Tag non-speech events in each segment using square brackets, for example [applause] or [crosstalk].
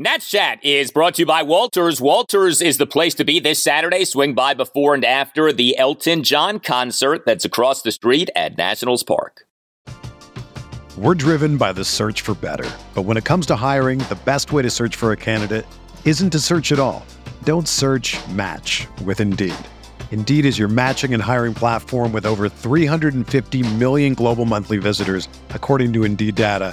Nats Chat is brought to you by Walters. Walters is the place to be this Saturday. Swing by before and after the Elton John concert that's across the street at Nationals Park. We're driven by the search for better. But when it comes to hiring, the best way to search for a candidate isn't to search at all. Don't search match with Indeed. Indeed is your matching and hiring platform with over 350 million global monthly visitors, according to Indeed data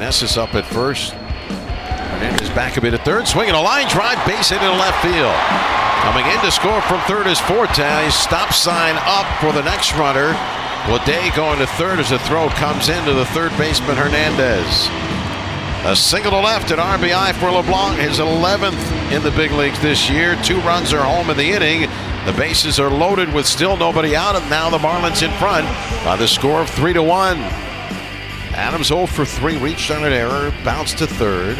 Meneses up at first. Hernandez back a bit at third, Swing swinging a line drive, base hit into left field. Coming in to score from third is Fortes. Stop sign up for the next runner. Day going to third as the throw comes into the third baseman Hernandez. A single to left, an RBI for LeBlanc, his 11th in the big leagues this year. Two runs are home in the inning. The bases are loaded with still nobody out, and now the Marlins in front by the score of three to one. Adams 0 for 3, reached on an error, bounced to third.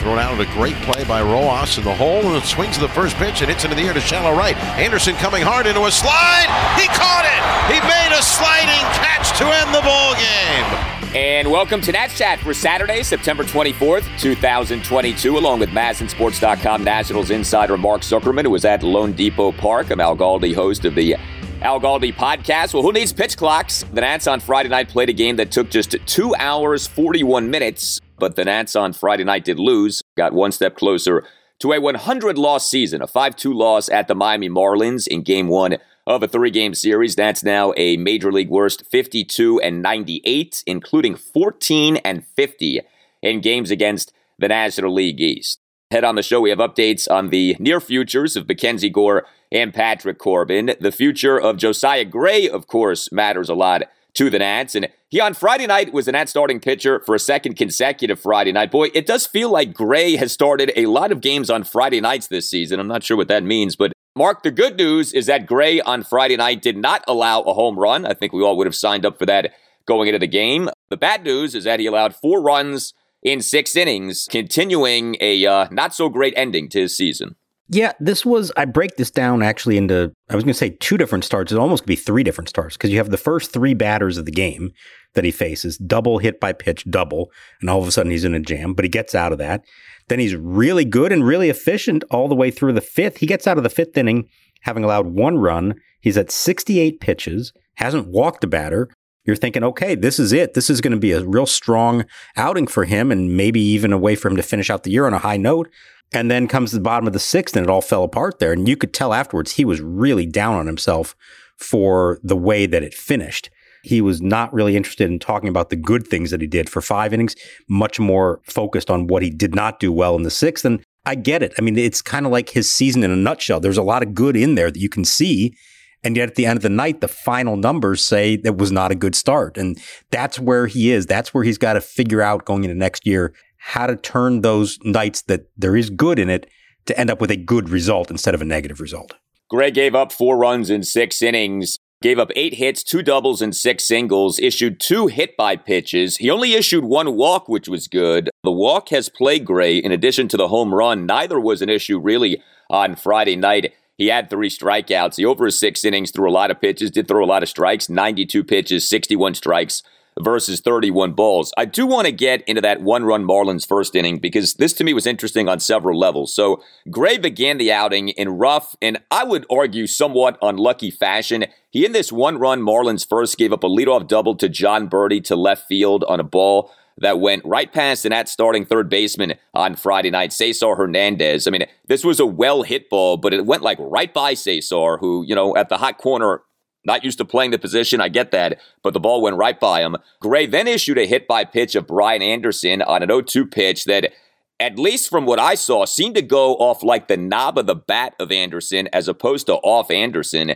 Thrown out of a great play by Rojas in the hole, and it swings to the first pitch and hits into the air to shallow right. Anderson coming hard into a slide. He caught it. He made a sliding catch to end the ball game. And welcome to Nats Chat for Saturday, September 24th, 2022, along with MASNsports.com Nationals insider Mark Zuckerman, who was at loanDepot Park. I'm Al Galdi, host of the Al Galdi podcast. Well, who needs pitch clocks? The Nats on Friday night played a game that took just two hours, 41 minutes, but the Nats on Friday night did lose, got one step closer to a 100 loss season, a 5 2 loss at the Miami Marlins in game one of a three game series. That's now a major league worst 52 and 98, including 14 and 50 in games against the National League East. Head on the show, we have updates on the near futures of Mackenzie Gore and Patrick Corbin. The future of Josiah Gray, of course, matters a lot to the Nats. And he on Friday night was the Nats starting pitcher for a second consecutive Friday night. Boy, it does feel like Gray has started a lot of games on Friday nights this season. I'm not sure what that means, but Mark, the good news is that Gray on Friday night did not allow a home run. I think we all would have signed up for that going into the game. The bad news is that he allowed four runs in six innings, continuing a uh, not so great ending to his season. Yeah, this was, I break this down actually into, I was going to say two different starts. It almost could be three different starts because you have the first three batters of the game that he faces, double hit by pitch, double, and all of a sudden he's in a jam, but he gets out of that. Then he's really good and really efficient all the way through the fifth. He gets out of the fifth inning having allowed one run. He's at 68 pitches, hasn't walked a batter. You're thinking, okay, this is it. This is going to be a real strong outing for him and maybe even a way for him to finish out the year on a high note. And then comes the bottom of the sixth and it all fell apart there. And you could tell afterwards he was really down on himself for the way that it finished. He was not really interested in talking about the good things that he did for five innings, much more focused on what he did not do well in the sixth. And I get it. I mean, it's kind of like his season in a nutshell. There's a lot of good in there that you can see. And yet at the end of the night, the final numbers say that was not a good start. And that's where he is. That's where he's got to figure out going into next year how to turn those nights that there is good in it to end up with a good result instead of a negative result. Greg gave up four runs in six innings, gave up eight hits, two doubles, and six singles, issued two hit by pitches. He only issued one walk, which was good. The walk has played Gray in addition to the home run. Neither was an issue really on Friday night. He had three strikeouts. He over his six innings threw a lot of pitches, did throw a lot of strikes, 92 pitches, 61 strikes versus 31 balls. I do want to get into that one run Marlins first inning because this to me was interesting on several levels. So, Gray began the outing in rough and I would argue somewhat unlucky fashion. He, in this one run Marlins first, gave up a leadoff double to Jon Berti to left field on a ball that went right past an at starting third baseman on Friday night, Cesar Hernandez. I mean, this was a well hit ball, but it went like right by Cesar, who, you know, at the hot corner not used to playing the position, I get that, but the ball went right by him. Gray then issued a hit by pitch of Brian Anderson on an 0 2 pitch that, at least from what I saw, seemed to go off like the knob of the bat of Anderson as opposed to off Anderson.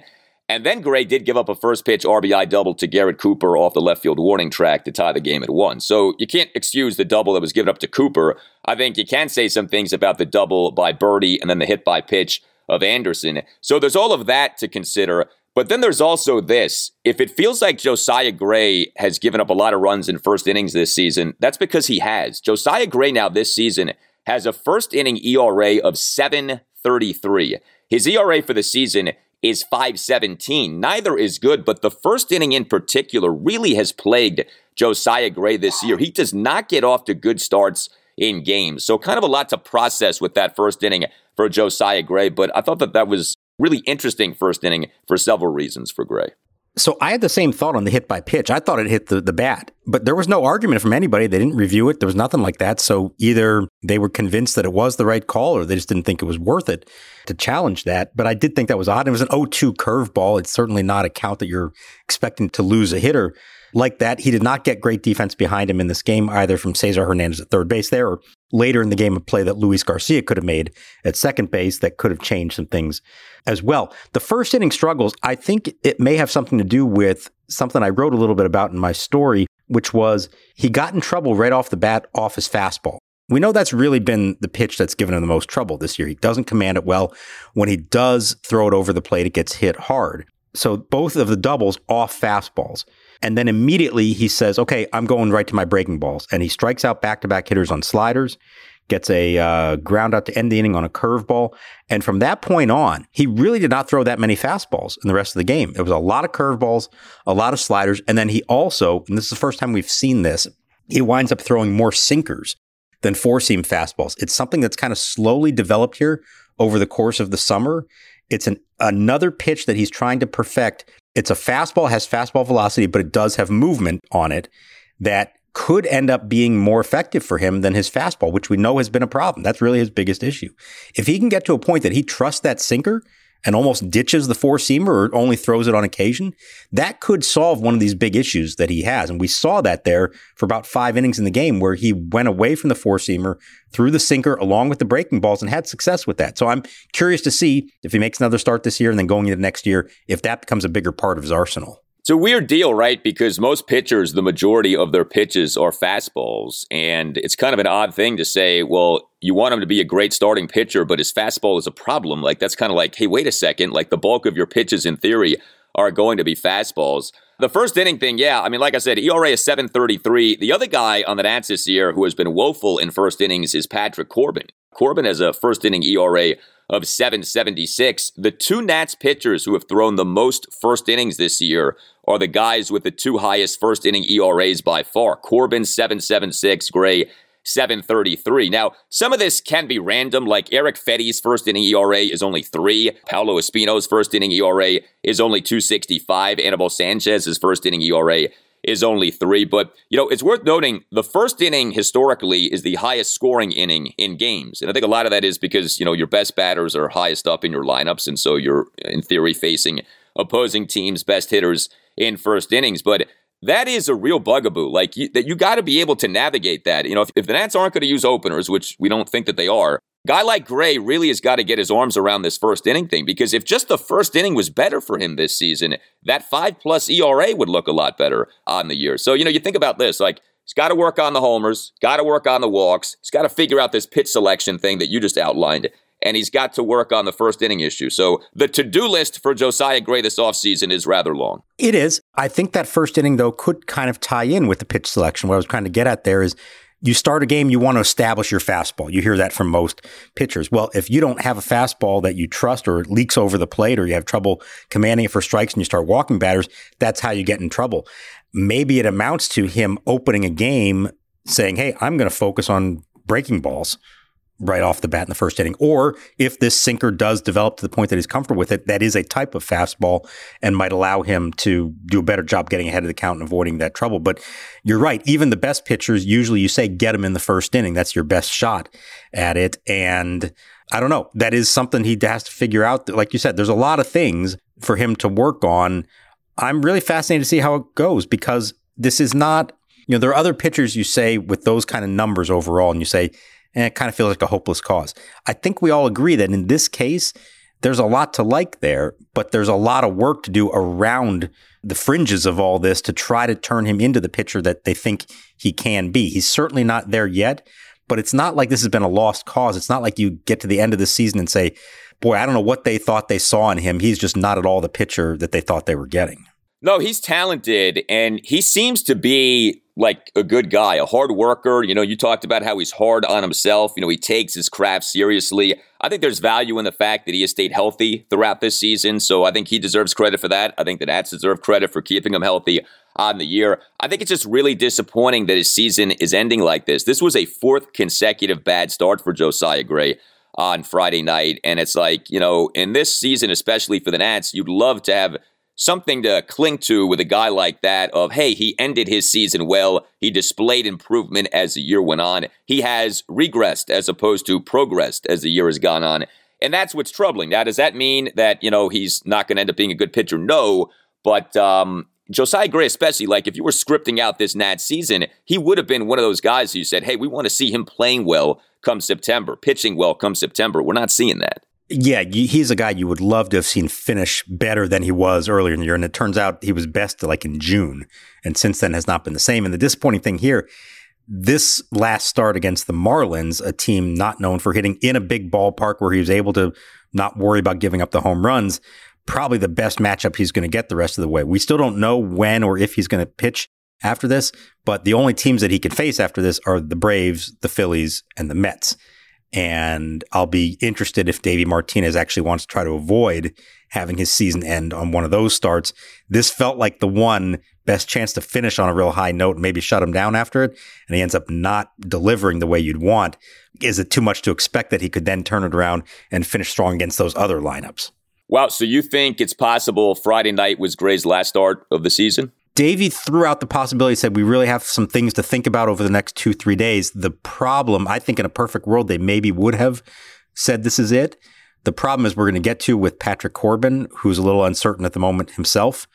And then Gray did give up a first pitch RBI double to Garrett Cooper off the left field warning track to tie the game at one. So you can't excuse the double that was given up to Cooper. I think you can say some things about the double by Berti and then the hit by pitch of Anderson. So there's all of that to consider. But then there's also this. If it feels like Josiah Gray has given up a lot of runs in first innings this season, that's because he has. Josiah Gray now this season has a first inning ERA of 733. His ERA for the season is 517. Neither is good, but the first inning in particular really has plagued Josiah Gray this year. He does not get off to good starts in games. So kind of a lot to process with that first inning for Josiah Gray, but I thought that that was really interesting first inning for several reasons for Gray. So I had the same thought on the hit by pitch. I thought it hit the, the bat, but there was no argument from anybody. They didn't review it. There was nothing like that. So either they were convinced that it was the right call or they just didn't think it was worth it to challenge that. But I did think that was odd. It was an 0-2 curveball. It's certainly not a count that you're expecting to lose a hitter like that. He did not get great defense behind him in this game, either from Cesar Hernandez at third base there or later in the game, a play that Luis Garcia could have made at second base that could have changed some things as well. The first inning struggles, I think it may have something to do with something I wrote a little bit about in my story, which was he got in trouble right off the bat off his fastball. We know that's really been the pitch that's given him the most trouble this year. He doesn't command it well. When he does throw it over the plate, it gets hit hard. So both of the doubles off fastballs. And then immediately he says, okay, I'm going right to my breaking balls. And he strikes out back to back hitters on sliders, gets a uh, ground out to end the inning on a curveball. And from that point on, he really did not throw that many fastballs in the rest of the game. It was a lot of curveballs, a lot of sliders. And then he also, and this is the first time we've seen this, he winds up throwing more sinkers than four seam fastballs. It's something that's kind of slowly developed here over the course of the summer. It's an another pitch that he's trying to perfect it's a fastball, has fastball velocity, but it does have movement on it that could end up being more effective for him than his fastball, which we know has been a problem. That's really his biggest issue. If he can get to a point that he trusts that sinker and almost ditches the four seamer or only throws it on occasion, that could solve one of these big issues that he has. And we saw that there for about five innings in the game where he went away from the four seamer, threw the sinker along with the breaking balls and had success with that. So I'm curious to see if he makes another start this year and then going into next year, if that becomes a bigger part of his arsenal. It's a weird deal, right? Because most pitchers, the majority of their pitches are fastballs. And it's kind of an odd thing to say, well, you want him to be a great starting pitcher, but his fastball is a problem. Like, that's kind of like, hey, wait a second. Like, the bulk of your pitches, in theory, are going to be fastballs. The first inning thing, yeah. I mean, like I said, ERA is 733. The other guy on the Nats this year who has been woeful in first innings is Patrick Corbin. Corbin has a first inning ERA of 776. The two Nats pitchers who have thrown the most first innings this year are the guys with the two highest first inning ERAs by far. Corbin 776, Gray 733. Now, some of this can be random, like Erick Fedde's first inning ERA is only three. Paolo Espino's first inning ERA is only 265. Anibal Sanchez's first inning ERA is only three. But, you know, it's worth noting the first inning historically is the highest scoring inning in games. And I think a lot of that is because, you know, your best batters are highest up in your lineups. And so you're, in theory, facing opposing teams' best hitters in first innings. But that is a real bugaboo. Like you, that, you got to be able to navigate that. You know, if, if the Nats aren't going to use openers, which we don't think that they are, guy like Gray really has got to get his arms around this first inning thing because if just the first inning was better for him this season, that five plus ERA would look a lot better on the year. So, you know, you think about this like, he's got to work on the homers, got to work on the walks, he's got to figure out this pitch selection thing that you just outlined. And he's got to work on the first inning issue. So the to do list for Josiah Gray this offseason is rather long. It is. I think that first inning, though, could kind of tie in with the pitch selection. What I was trying to get at there is you start a game, you want to establish your fastball. You hear that from most pitchers. Well, if you don't have a fastball that you trust or it leaks over the plate or you have trouble commanding it for strikes and you start walking batters, that's how you get in trouble. Maybe it amounts to him opening a game saying, Hey, I'm going to focus on breaking balls right off the bat in the first inning. Or if this sinker does develop to the point that he's comfortable with it, that is a type of fastball and might allow him to do a better job getting ahead of the count and avoiding that trouble. But you're right. Even the best pitchers, usually you say get him in the first inning. That's your best shot at it. And I don't know. That is something he has to figure out. Like you said, there's a lot of things for him to work on. I'm really fascinated to see how it goes because this is not, you know, there are other pitchers you say with those kind of numbers overall, and you say, and it kind of feels like a hopeless cause. I think we all agree that in this case, there's a lot to like there, but there's a lot of work to do around the fringes of all this to try to turn him into the pitcher that they think he can be. He's certainly not there yet, but it's not like this has been a lost cause. It's not like you get to the end of the season and say, boy, I don't know what they thought they saw in him. He's just not at all the pitcher that they thought they were getting. No, he's talented and he seems to be like a good guy, a hard worker. You know, you talked about how he's hard on himself. You know, he takes his craft seriously. I think there's value in the fact that he has stayed healthy throughout this season. So I think he deserves credit for that. I think the Nats deserve credit for keeping him healthy on the year. I think it's just really disappointing that his season is ending like this. This was a fourth consecutive bad start for Josiah Gray on Friday night. And it's like, you know, in this season, especially for the Nats, you'd love to have something to cling to with a guy like that of hey he ended his season well. He displayed improvement as the year went on. He has regressed as opposed to progressed as the year has gone on. And that's what's troubling. Now does that mean that you know he's not going to end up being a good pitcher? No. But um, Josiah Gray, especially, like if you were scripting out this Nat season, he would have been one of those guys who said, Hey, we want to see him playing well come September, pitching well come September. We're not seeing that. Yeah, he's a guy you would love to have seen finish better than he was earlier in the year. And it turns out he was best like in June. And since then has not been the same. And the disappointing thing here, this last start against the Marlins, a team not known for hitting in a big ballpark where he was able to not worry about giving up the home runs, probably the best matchup he's going to get the rest of the way. We still don't know when or if he's going to pitch after this, but the only teams that he can face after this are the Braves, the Phillies, and the Mets. And I'll be interested if Davey Martinez actually wants to try to avoid having his season end on one of those starts. This felt like the one best chance to finish on a real high note and maybe shut him down after it. And he ends up not delivering the way you'd want. Is it too much to expect that he could then turn it around and finish strong against those other lineups? Wow. So you think it's possible Friday night was Gray's last start of the season? Davey threw out the possibility, said we really have some things to think about over the next two, three days. The problem, I think in a perfect world, they maybe would have said this is it. The problem is we're going to get to with Patrick Corbin, who's a little uncertain at the moment himself.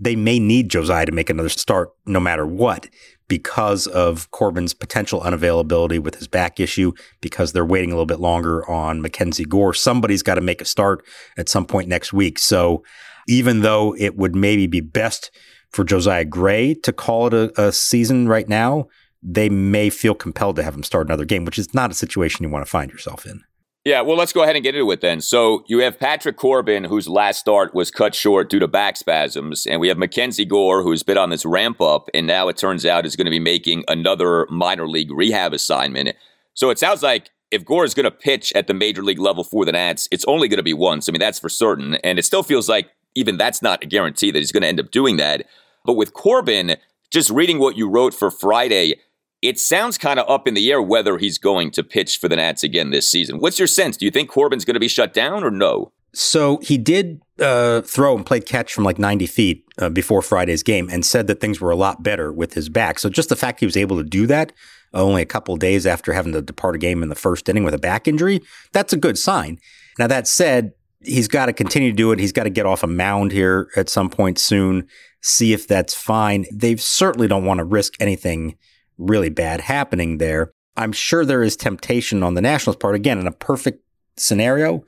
They may need Josiah to make another start no matter what because of Corbin's potential unavailability with his back issue, because they're waiting a little bit longer on Mackenzie Gore. Somebody's got to make a start at some point next week. So even though it would maybe be best for Josiah Gray to call it a, a season right now, they may feel compelled to have him start another game, which is not a situation you want to find yourself in. Yeah, well, let's go ahead and get into it then. So you have Patrick Corbin, whose last start was cut short due to back spasms, and we have Mackenzie Gore, who's been on this ramp up, and now it turns out is going to be making another minor league rehab assignment. So it sounds like if Gore is going to pitch at the major league level for the Nats, it's only going to be once. I mean, that's for certain, and it still feels like even that's not a guarantee that he's going to end up doing that. But with Corbin, just reading what you wrote for Friday, it sounds kind of up in the air whether he's going to pitch for the Nats again this season. What's your sense? Do you think Corbin's going to be shut down or no? So he did uh, throw and played catch from like 90 feet uh, before Friday's game and said that things were a lot better with his back. So just the fact he was able to do that only a couple days after having to depart a game in the first inning with a back injury, that's a good sign. Now, that said, he's got to continue to do it. He's got to get off a mound here at some point soon, see if that's fine. They certainly don't want to risk anything really bad happening there. I'm sure there is temptation on the Nationals' part. Again, in a perfect scenario,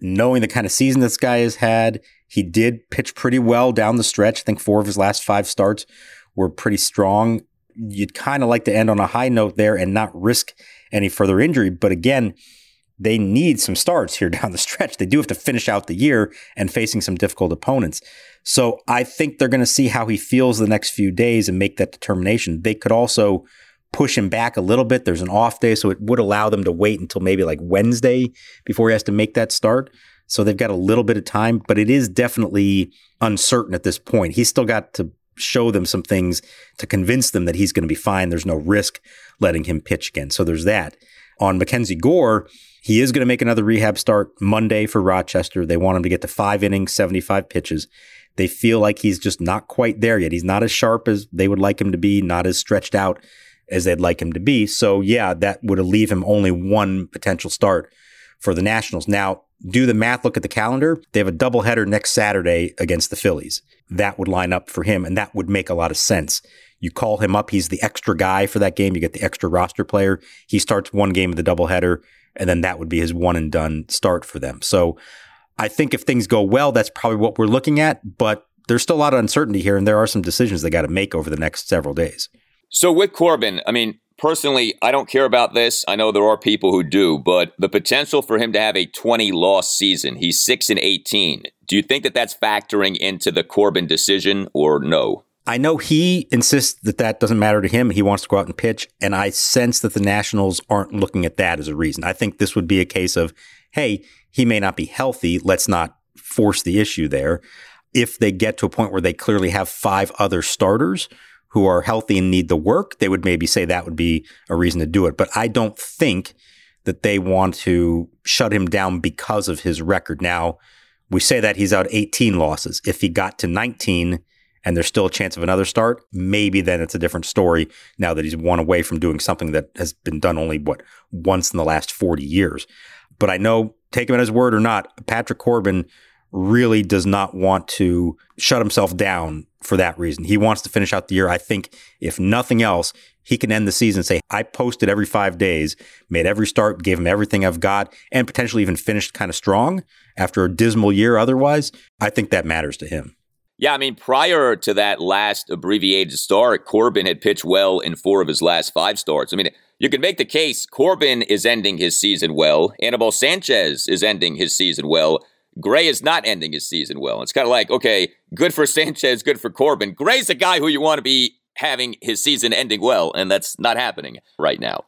knowing the kind of season this guy has had, he did pitch pretty well down the stretch. I think four of his last five starts were pretty strong. You'd kind of like to end on a high note there and not risk any further injury. But again, they need some starts here [laughs] down the stretch. They do have to finish out the year and facing some difficult opponents. So I think they're going to see how he feels the next few days and make that determination. They could also push him back a little bit. There's an off day, so it would allow them to wait until maybe like Wednesday before he has to make that start. So they've got a little bit of time, but it is definitely uncertain at this point. He's still got to show them some things to convince them that he's going to be fine. There's no risk letting him pitch again. So there's that. On Mackenzie Gore, he is going to make another rehab start Monday for Rochester. They want him to get to five innings, 75 pitches. They feel like he's just not quite there yet. He's not as sharp as they would like him to be, not as stretched out as they'd like him to be. So, yeah, that would leave him only one potential start for the Nationals. Now, do the math, look at the calendar. They have a doubleheader next Saturday against the Phillies. That would line up for him, and that would make a lot of sense. You call him up, he's the extra guy for that game. You get the extra roster player. He starts one game of the doubleheader, and then that would be his one and done start for them. So I think if things go well, that's probably what we're looking at, but there's still a lot of uncertainty here, and there are some decisions they got to make over the next several days. So with Corbin, I mean, personally, I don't care about this. I know there are people who do, but the potential for him to have a 20 loss season, he's 6 and 18. Do you think that that's factoring into the Corbin decision or no? I know he insists that that doesn't matter to him. He wants to go out and pitch. And I sense that the Nationals aren't looking at that as a reason. I think this would be a case of, hey, he may not be healthy. Let's not force the issue there. If they get to a point where they clearly have five other starters who are healthy and need the work, they would maybe say that would be a reason to do it. But I don't think that they want to shut him down because of his record. Now, we say that he's out 18 losses. If he got to 19 and there's still a chance of another start, maybe then it's a different story now that he's one away from doing something that has been done only, what, once in the last 40 years. But I know, take him at his word or not, Patrick Corbin really does not want to shut himself down for that reason. He wants to finish out the year. I think if nothing else, he can end the season say, I posted every five days, made every start, gave him everything I've got, and potentially even finished kind of strong after a dismal year otherwise. I think that matters to him. Yeah, I mean, prior to that last abbreviated start, Corbin had pitched well in four of his last five starts. I mean, you can make the case Corbin is ending his season well. Anibal Sanchez is ending his season well. Gray is not ending his season well. It's kind of like, okay, good for [laughs] Sanchez, good for Corbin. Gray's the guy who you want to be having his season ending well, and that's not happening right now.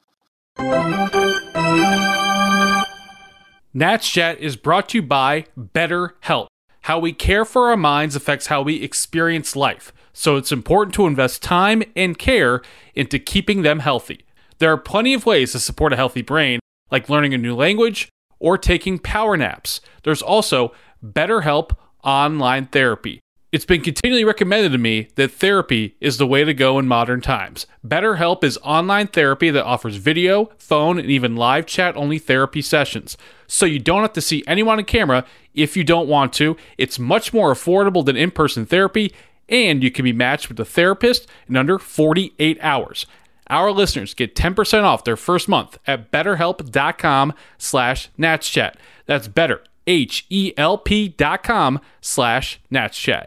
Nats Chat is brought to you by BetterHelp. How we care for our minds affects how we experience life, so it's important to invest time and care into keeping them healthy. There are plenty of ways to support a healthy brain, like learning a new language or taking power naps. There's also BetterHelp online therapy. It's been continually recommended to me that therapy is the way to go in modern times. BetterHelp is online therapy that offers video, phone, and even live chat only therapy sessions. So you don't have to see anyone on camera if you don't want to. It's much more affordable than in person therapy, and you can be matched with a therapist in under 48 hours. Our listeners get 10% off their first month at betterhelp.com slash natschat. That's better, H-E-L-P dot com slash natschat.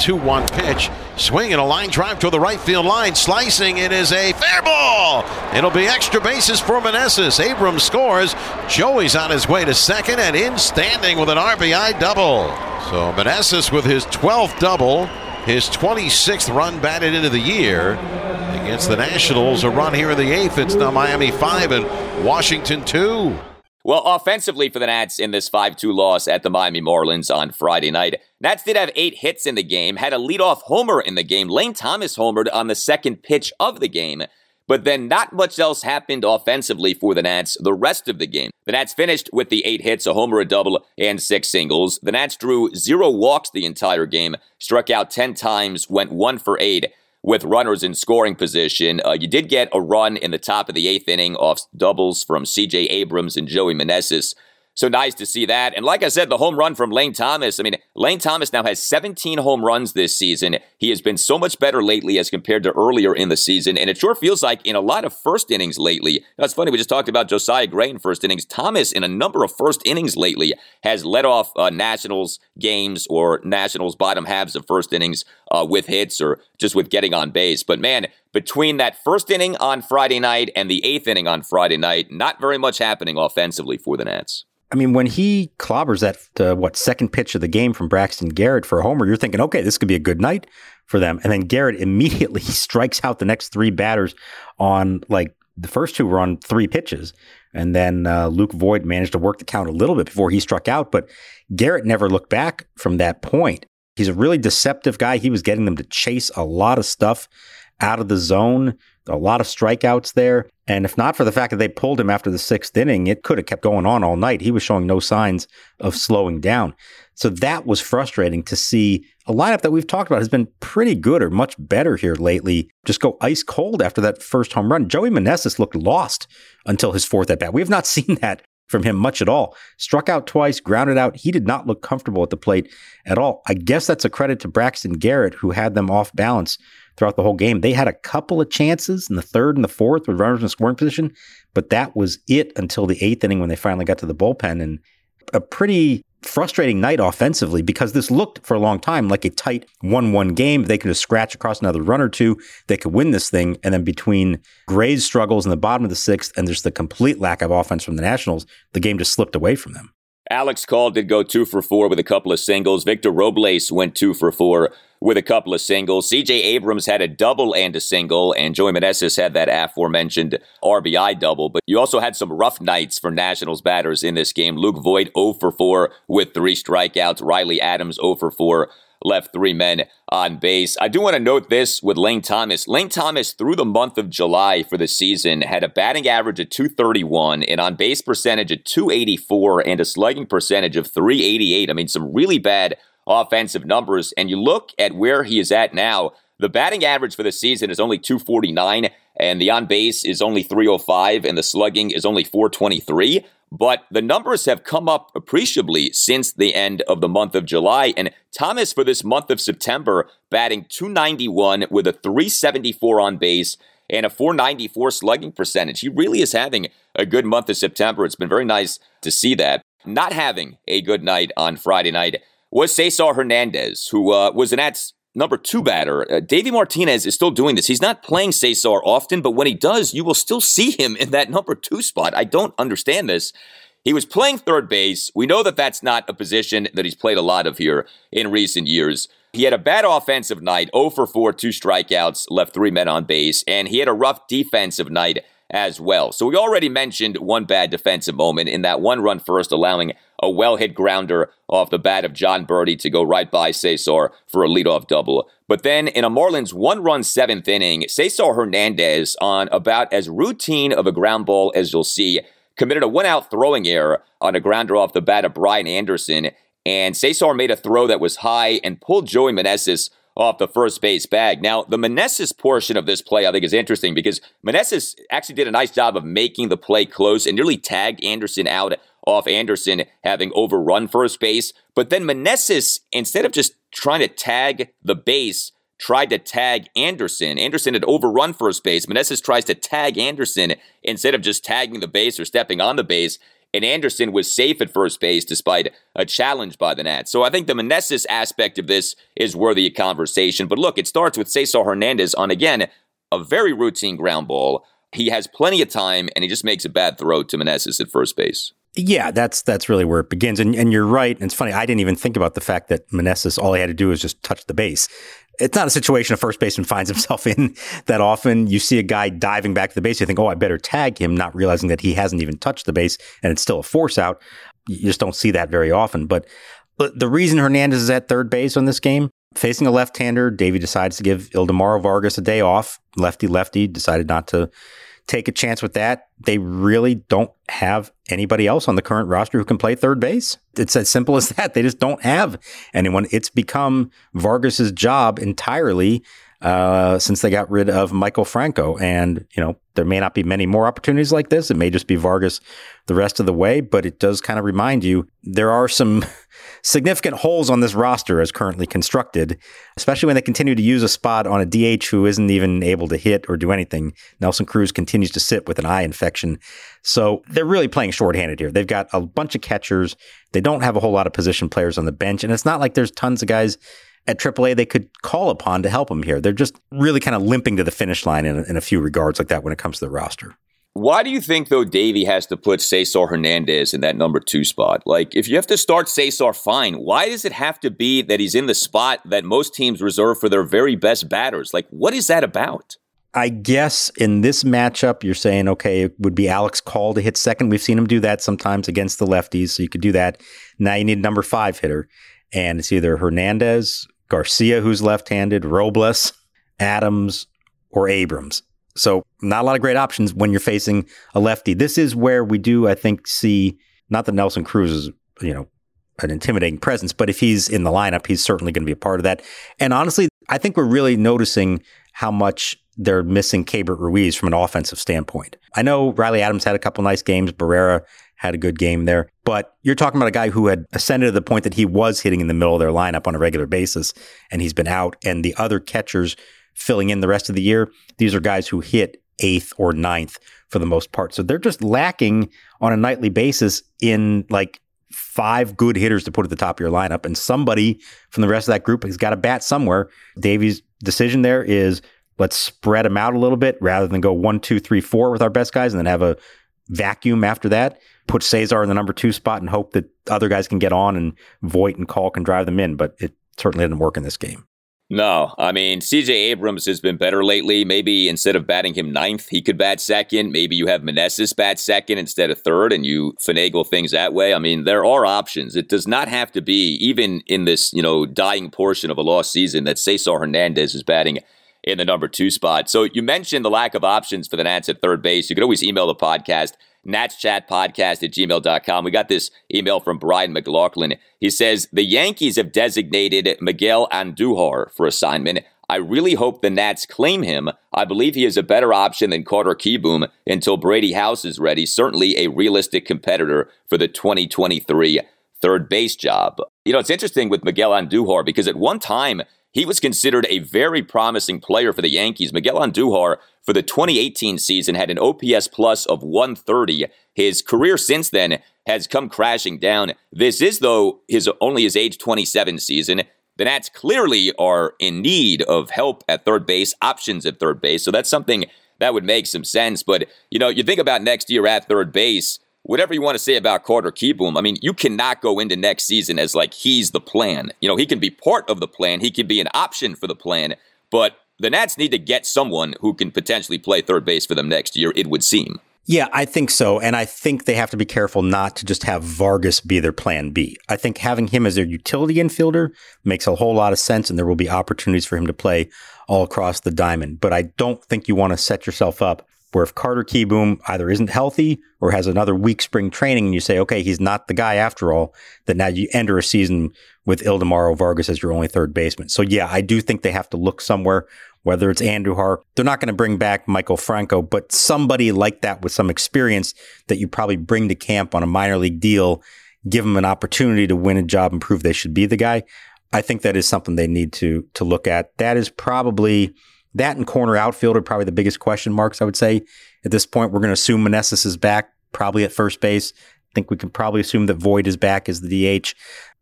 2 1 pitch. Swing and a line drive to the right field line. Slicing. It is a fair ball. It'll be extra bases for Meneses. Abrams scores. Joey's on his way to second and in standing with an RBI double. So Meneses with his 12th double, his 26th run batted into the year. Against the Nationals, a run here in the eighth. It's now Miami 5 and Washington 2. Well, offensively for the Nats in this 5 2 loss at the Miami Marlins on Friday night, Nats did have eight hits in the game, had a leadoff homer in the game. Lane Thomas homered on the second pitch of the game, but then not much else happened offensively for the Nats the rest of the game. The Nats finished with the eight hits, a homer, a double, and six singles. The Nats drew zero walks the entire game, struck out 10 times, went one for eight with runners in scoring position. Uh, you did get a run in the top of the eighth inning off doubles from C.J. Abrams and Joey Meneses. So nice to see that. And like I said, the home run from Lane Thomas. I mean, Lane Thomas now has 17 home runs this season. He has been so much better lately as compared to earlier in the season. And it sure feels like in a lot of first innings lately. That's funny. We just talked about Josiah Gray in first innings. Thomas, in a number of first innings lately, has led off uh, Nationals games or Nationals bottom halves of first innings uh, with hits or just with getting on base. But man, between that first inning on Friday night and the eighth inning on Friday night, not very much happening offensively for the Nats. I mean, when he clobbers that uh, what second pitch of the game from Braxton Garrett for a homer, you're thinking, okay, this could be a good night for them. And then Garrett immediately [laughs] strikes out the next three batters on like the first two were on three pitches, and then uh, Luke Voit managed to work the count a little bit before he struck out. But Garrett never looked back from that point. He's a really deceptive guy. He was getting them to chase a lot of stuff out of the zone a lot of strikeouts there. And if not for the fact that they pulled him after the sixth inning, it could have kept going on all night. He was showing no signs of slowing down. So that was frustrating to see a lineup that we've talked about has been pretty good or much better here lately. Just go ice cold after that first home run. Joey Meneses looked lost until his fourth at bat. We have not [laughs] seen that from him much at all. Struck out twice, grounded out. He did not look comfortable at the plate at all. I guess that's a credit to Braxton Garrett, who had them off balance throughout the whole game. They had a couple of chances in the third and the fourth with runners in scoring position, but that was it until the eighth inning when they finally got to the bullpen. And a pretty frustrating night offensively because this looked for a long time like a tight 1 1 game. They could have scratched across another run or two. They could win this thing. And then between Gray's struggles in the bottom of the sixth and there's the complete lack of offense from the Nationals, the game just slipped away from them. Alex Call did go two for four with a couple of singles. Victor Robles went two for four with a couple of singles. CJ Abrams had a double and a single, and Joey Meneses had that aforementioned RBI double. But you also had some rough nights for Nationals batters in this game. Luke Voit 0 for 4 with three strikeouts. Riley Adams 0 for 4 left three men on base. I do want to note this with Lane Thomas. Lane Thomas, through the month of July for the season, had a batting average of 231, an on base percentage of 284, and a slugging percentage of 388. I mean, some really bad offensive numbers. And you look at where he is at now, the batting average for the season is only 249, and the on base is only 305, and the slugging is only 423. But the numbers have come up appreciably since the end of the month of July. And Thomas, for this month of September, batting 291 with a 374 on base and a 494 slugging percentage. He really is having a good month of September. It's been very nice to see that. Not having a good night on Friday night was Cesar Hernandez, who uh, was an Nats number two batter. Uh, Davey Martinez is still doing this. He's not playing Cesar often, but when he does, you will still see him in that number two spot. I don't understand this. He was playing third base. We know that that's not a position that he's played a lot of here in recent years. He had a bad offensive night, 0 for 4, two strikeouts, left three men on base, and he had a rough defensive night as well. So we already mentioned one bad defensive moment in that one run first, allowing a well hit grounder off the bat of Jon Berti to go right by Cesar for a leadoff double. But then in a Marlins one run seventh inning, Cesar Hernandez, on about as routine of a ground ball as you'll see, committed a one out throwing error on a grounder off the bat of Brian Anderson. And Cesar made a throw that was high and pulled Joey Meneses off the first base bag. Now, the Meneses portion of this play I think is interesting because Meneses actually did a nice job of making the play close and nearly tagged Anderson out off Anderson having overrun first base. But then Meneses, instead of just trying to tag the base, tried to tag Anderson. Anderson had overrun first base. Meneses tries to tag Anderson instead of just tagging the base or stepping on the base. And Anderson was safe at first base despite a challenge by the Nats. So I think the Meneses aspect of this is worthy of conversation. But look, it starts with Cesar Hernandez on, again, a very routine ground ball. He has plenty of time, and he just makes a bad throw to Meneses at first base. Yeah, that's that's really where it begins. And and you're right. And it's funny, I didn't even think about the fact that Meneses all he had to do was just touch the base. It's not a situation a first baseman [laughs] finds himself in that often. You see a guy diving back to the base, you think, oh, I better tag him, not realizing that he hasn't even touched the base and it's still a force out. You just don't see that very often. But the reason Hernandez is at third base on this game, facing a left-hander, Davey decides to give Ildemaro Vargas a day off. Lefty lefty decided not to take a chance with that. They really don't have anybody else on the current roster who can play third base. It's as simple as [laughs] that. They just don't have anyone. It's become Vargas's job entirely uh, since they got rid of Maikel Franco. And, you know, there may not be many more opportunities like this. It may just be Vargas the rest of the way, but it does kind of remind you there are some [laughs] significant holes on this roster as currently constructed, especially when they continue to use a spot on a DH who isn't even able to hit or do anything. Nelson Cruz continues to sit with an eye infection. So they're really playing shorthanded here. They've got a bunch of catchers. They don't have a whole lot of position players on the bench. And it's not like there's tons of guys at AAA they could call upon to help them here. They're just really kind of limping to the finish line in, in a few regards like that when it comes to the roster. Why do you think, though, Davey has to put Cesar Hernandez in that number two spot? Like, if you have to start Cesar, fine. Why does it have to be that he's in the spot that most teams reserve for their very best batters? Like, what is that about? I guess in this matchup, you're saying, okay, it would be Alex Call to hit second. We've seen him do that sometimes against the lefties, so you could do that. Now you need a number five hitter, and it's either Hernandez Garcia, who's left handed, Robles, Adams, or Abrams. So, not a lot of great options when you're facing a lefty. This is where we do, I think, see not that Nelson Cruz is, you know, an intimidating presence, but if he's in the lineup, he's certainly going to be a part of that. And honestly, I think we're really noticing how much they're missing Keibert Ruiz from an offensive standpoint. I know Riley Adams had a couple nice games. Barrera had a good game there. But you're talking about a guy who had ascended to the point that he was hitting in the middle of their lineup on a regular basis, and he's been out. And the other catchers filling in the rest of the year, these are guys who hit eighth or ninth for the most part. So they're just lacking on a nightly basis in like five good hitters to put at the top of your lineup. And somebody from the rest of that group has got to bat somewhere. Davey's decision there is let's spread them out a little bit rather than go one, two, three, four with our best guys and then have a vacuum after that put Cesar in the number two spot and hope that other guys can get on and Voit and Call can drive them in. But it certainly didn't work in this game. No, I mean, CJ Abrams has been better lately. Maybe instead of batting him ninth, he could bat second. Maybe you have Meneses bat second instead of third and you finagle things that way. I mean, there are options. It does not have to be, even in this, you know, dying portion of a lost season, that Cesar Hernandez is batting in the number two spot. So you mentioned the lack of options for the Nats at third base. You could always email the podcast natschatpodcast at gmail.com. We got this email from Brian McLaughlin. He says, The Yankees have designated Miguel Andujar for assignment. I really hope the Nats claim him. I believe he is a better option than Carter Kieboom until Brady House is ready. Certainly a realistic competitor for the 2023 third base job. You know, it's interesting with Miguel Andujar because at one time he was considered a very promising player for the Yankees. Miguel Andujar for the 2018 season had an OPS plus of 130. His career since then has come crashing down. This is though his only his age 27 season. The Nats clearly are in need of help at third base, options at third base. So that's something that would make some sense. But you know, you think about next year at third base whatever you want to say about Carter Kieboom, I mean, you cannot go into next season as like he's the plan. You know, he can be part of the plan, he can be an option for the plan, but the Nats need to get someone who can potentially play third base for them next year, it would seem. Yeah, I think so. And I think they have to be careful not to just have Vargas be their plan B. I think having him as their utility infielder makes a whole lot of sense, and there will be opportunities for him to play all across the diamond. But I don't think you want to set yourself up Where if Carter Kieboom either isn't healthy or has another weak spring training and you say, okay, he's not the guy after all, then now you enter a season with Ildemaro Vargas as your only third baseman. So yeah, I do think they have to look somewhere, whether it's Andujar. They're not going to bring back Maikel Franco, but somebody like that with some experience that you probably bring to camp on a minor league deal, give them an opportunity to win a job and prove they should be the guy. I think that is something they need to to look at. That is probably that and corner outfield are probably the biggest question marks. I would say at this point, we're going to assume Meneses is back, probably at first base. I think we can probably assume that Voit is back as the DH.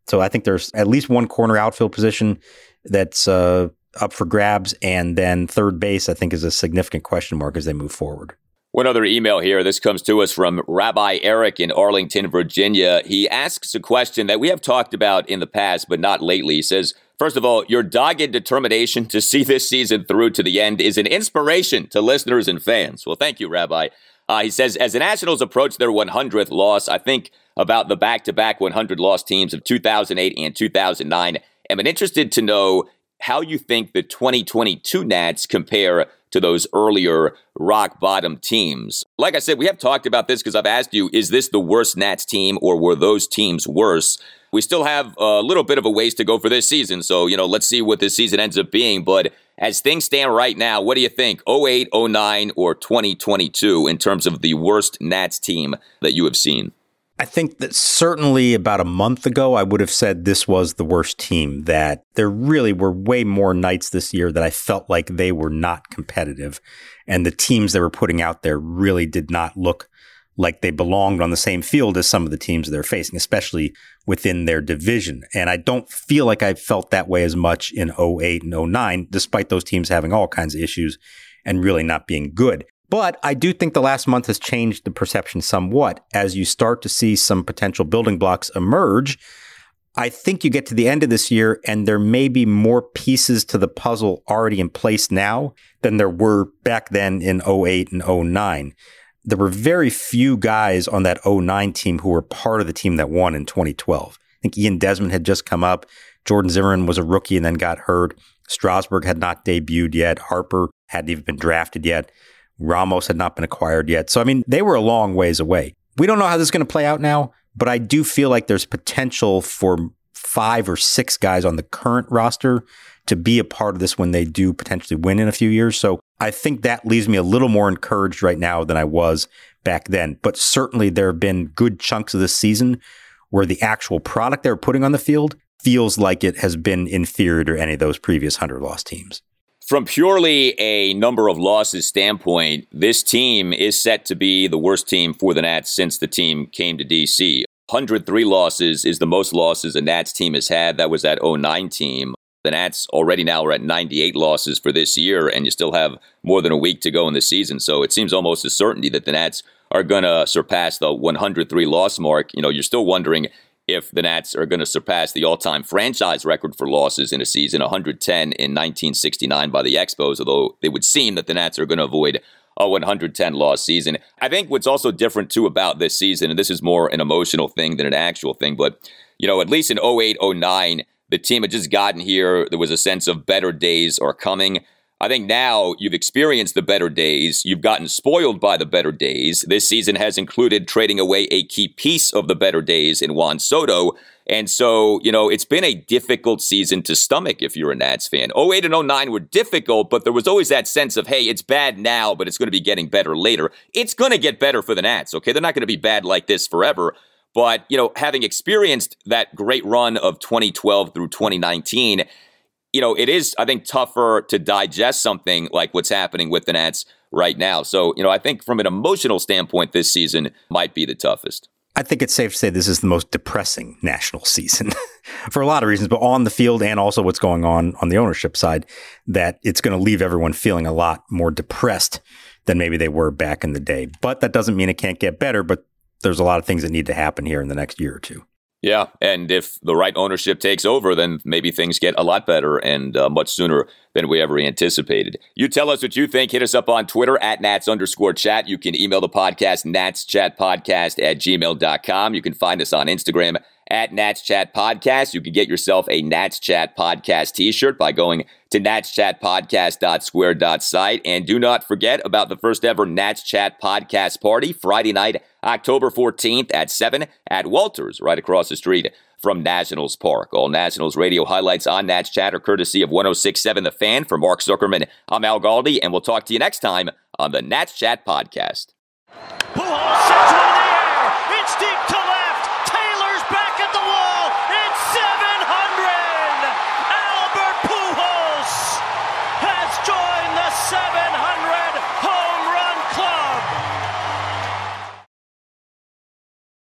So I think there's at least one corner outfield position that's uh, up for grabs, and then third base I think is a significant question mark as they move forward. One other email here. This comes to us from Rabbi Eric in Arlington, Virginia. He asks a question that we have talked about in the past, but not lately. He says, First of all, your dogged determination to see this season through to the end is an inspiration to listeners and fans. Well, thank you, Rabbi. Uh, he says, as the Nationals approach their 100th loss, I think about the back to back 100 loss teams of 2008 and 2009. I'm interested to know how you think the 2022 Nats compare to those earlier rock bottom teams. Like I said, we have talked about this because I've asked you, is this the worst Nats team or were those teams worse? We still have a little bit of a ways to go for this season. So, you know, let's see what this season ends up being. But as things stand right now, what do you think? 08, 09, or 2022 in terms of the worst Nats team that you have seen? I think that certainly about a month ago, I would have said this was the worst team, that there really were way more nights this year that I felt like they were not competitive. And the teams they were putting out there really did not look like they belonged on the same field as some of the teams they're facing, especially within their division. And I don't feel like I felt that way as much in 08 and 09, despite those teams having all kinds of issues and really not being good. But I do think the last month has changed the perception somewhat as you start to see some potential building blocks emerge. I think you get to the end of this year and there may be more pieces to the puzzle already in place now than there were back then in 08 and 09. There were very few guys on that 09 team who were part of the team that won in 2012. I think Ian Desmond had just come up. Jordan Zimmermann was a rookie and then got hurt. Strasburg had not debuted yet. Harper hadn't even been drafted yet. Ramos had not been acquired yet. So, I mean, they were a long ways away. We don't know how this is going to play out now, but I do feel like there's potential for five or six guys on the current roster to be a part of this when they do potentially win in a few years. So I think that leaves me a little more encouraged right now than I was back then. But certainly there have been good chunks of this season where the actual product they're putting on the field feels like it has been inferior to any of those previous 100 loss teams. From purely a number of losses standpoint, this team is set to be the worst team for the Nats since the team came to DC. 103 losses is the most losses a Nats team has had. That was that 09 team. The Nats already now are at 98 losses for this year, and you still have more than a week to go in the season. So it seems almost a certainty that the Nats are going to surpass the 103 loss mark. You know, you're still wondering if the Nats are going to surpass the all time franchise record for losses in a season, 110 in 1969 by the Expos, although it would seem that the Nats are going to avoid a 110 loss season. I think what's also different too about this season, and this is more an emotional thing than an actual thing, but you know, at least in 08, 09, the team had just gotten here. There was a sense of better days are coming. I think now you've experienced the better days. You've gotten spoiled by the better days. This season has included trading away a key piece of the better days in Juan Soto. And so, you know, it's been a difficult season to stomach if you're a Nats fan. 08 and 09 were difficult, but there was always that sense of, hey, it's bad now, but it's going to be getting better later. It's going to get better for the Nats, okay? They're not going to be bad like this forever. But, you know, having experienced that great run of 2012 through 2019, you know, it is, I think, tougher to digest something like what's happening with the Nats right now. So, you know, I think from an emotional standpoint, this season might be the toughest. I think it's safe to say this is the most depressing national [laughs] season for a lot of reasons, but on the field and also what's going on on the ownership side, that it's going to leave everyone feeling a lot more depressed than maybe they were back in the day. But that doesn't mean it can't get better, but there's a lot of things that need to happen here in the next year or two. Yeah, and if the right ownership takes over, then maybe things get a lot better and uh, much sooner than we ever anticipated. You tell us what you think. Hit us up on Twitter at Nats underscore chat. You can email the podcast, Nats Chat Podcast at gmail.com. You can find us on Instagram at Nats Chat Podcast. You can get yourself a Nats Chat Podcast t shirt by going to natschatpodcast.square.site. And do not forget about the first ever Nats Chat Podcast Party, Friday night, October 14th at 7 at Walters, right across the street from Nationals Park. All Nationals radio highlights on Nats Chat are courtesy of 1067 The Fan. For Mark Zuckerman, I'm Al Galdi, and we'll talk to you next time on the Nats Chat Podcast.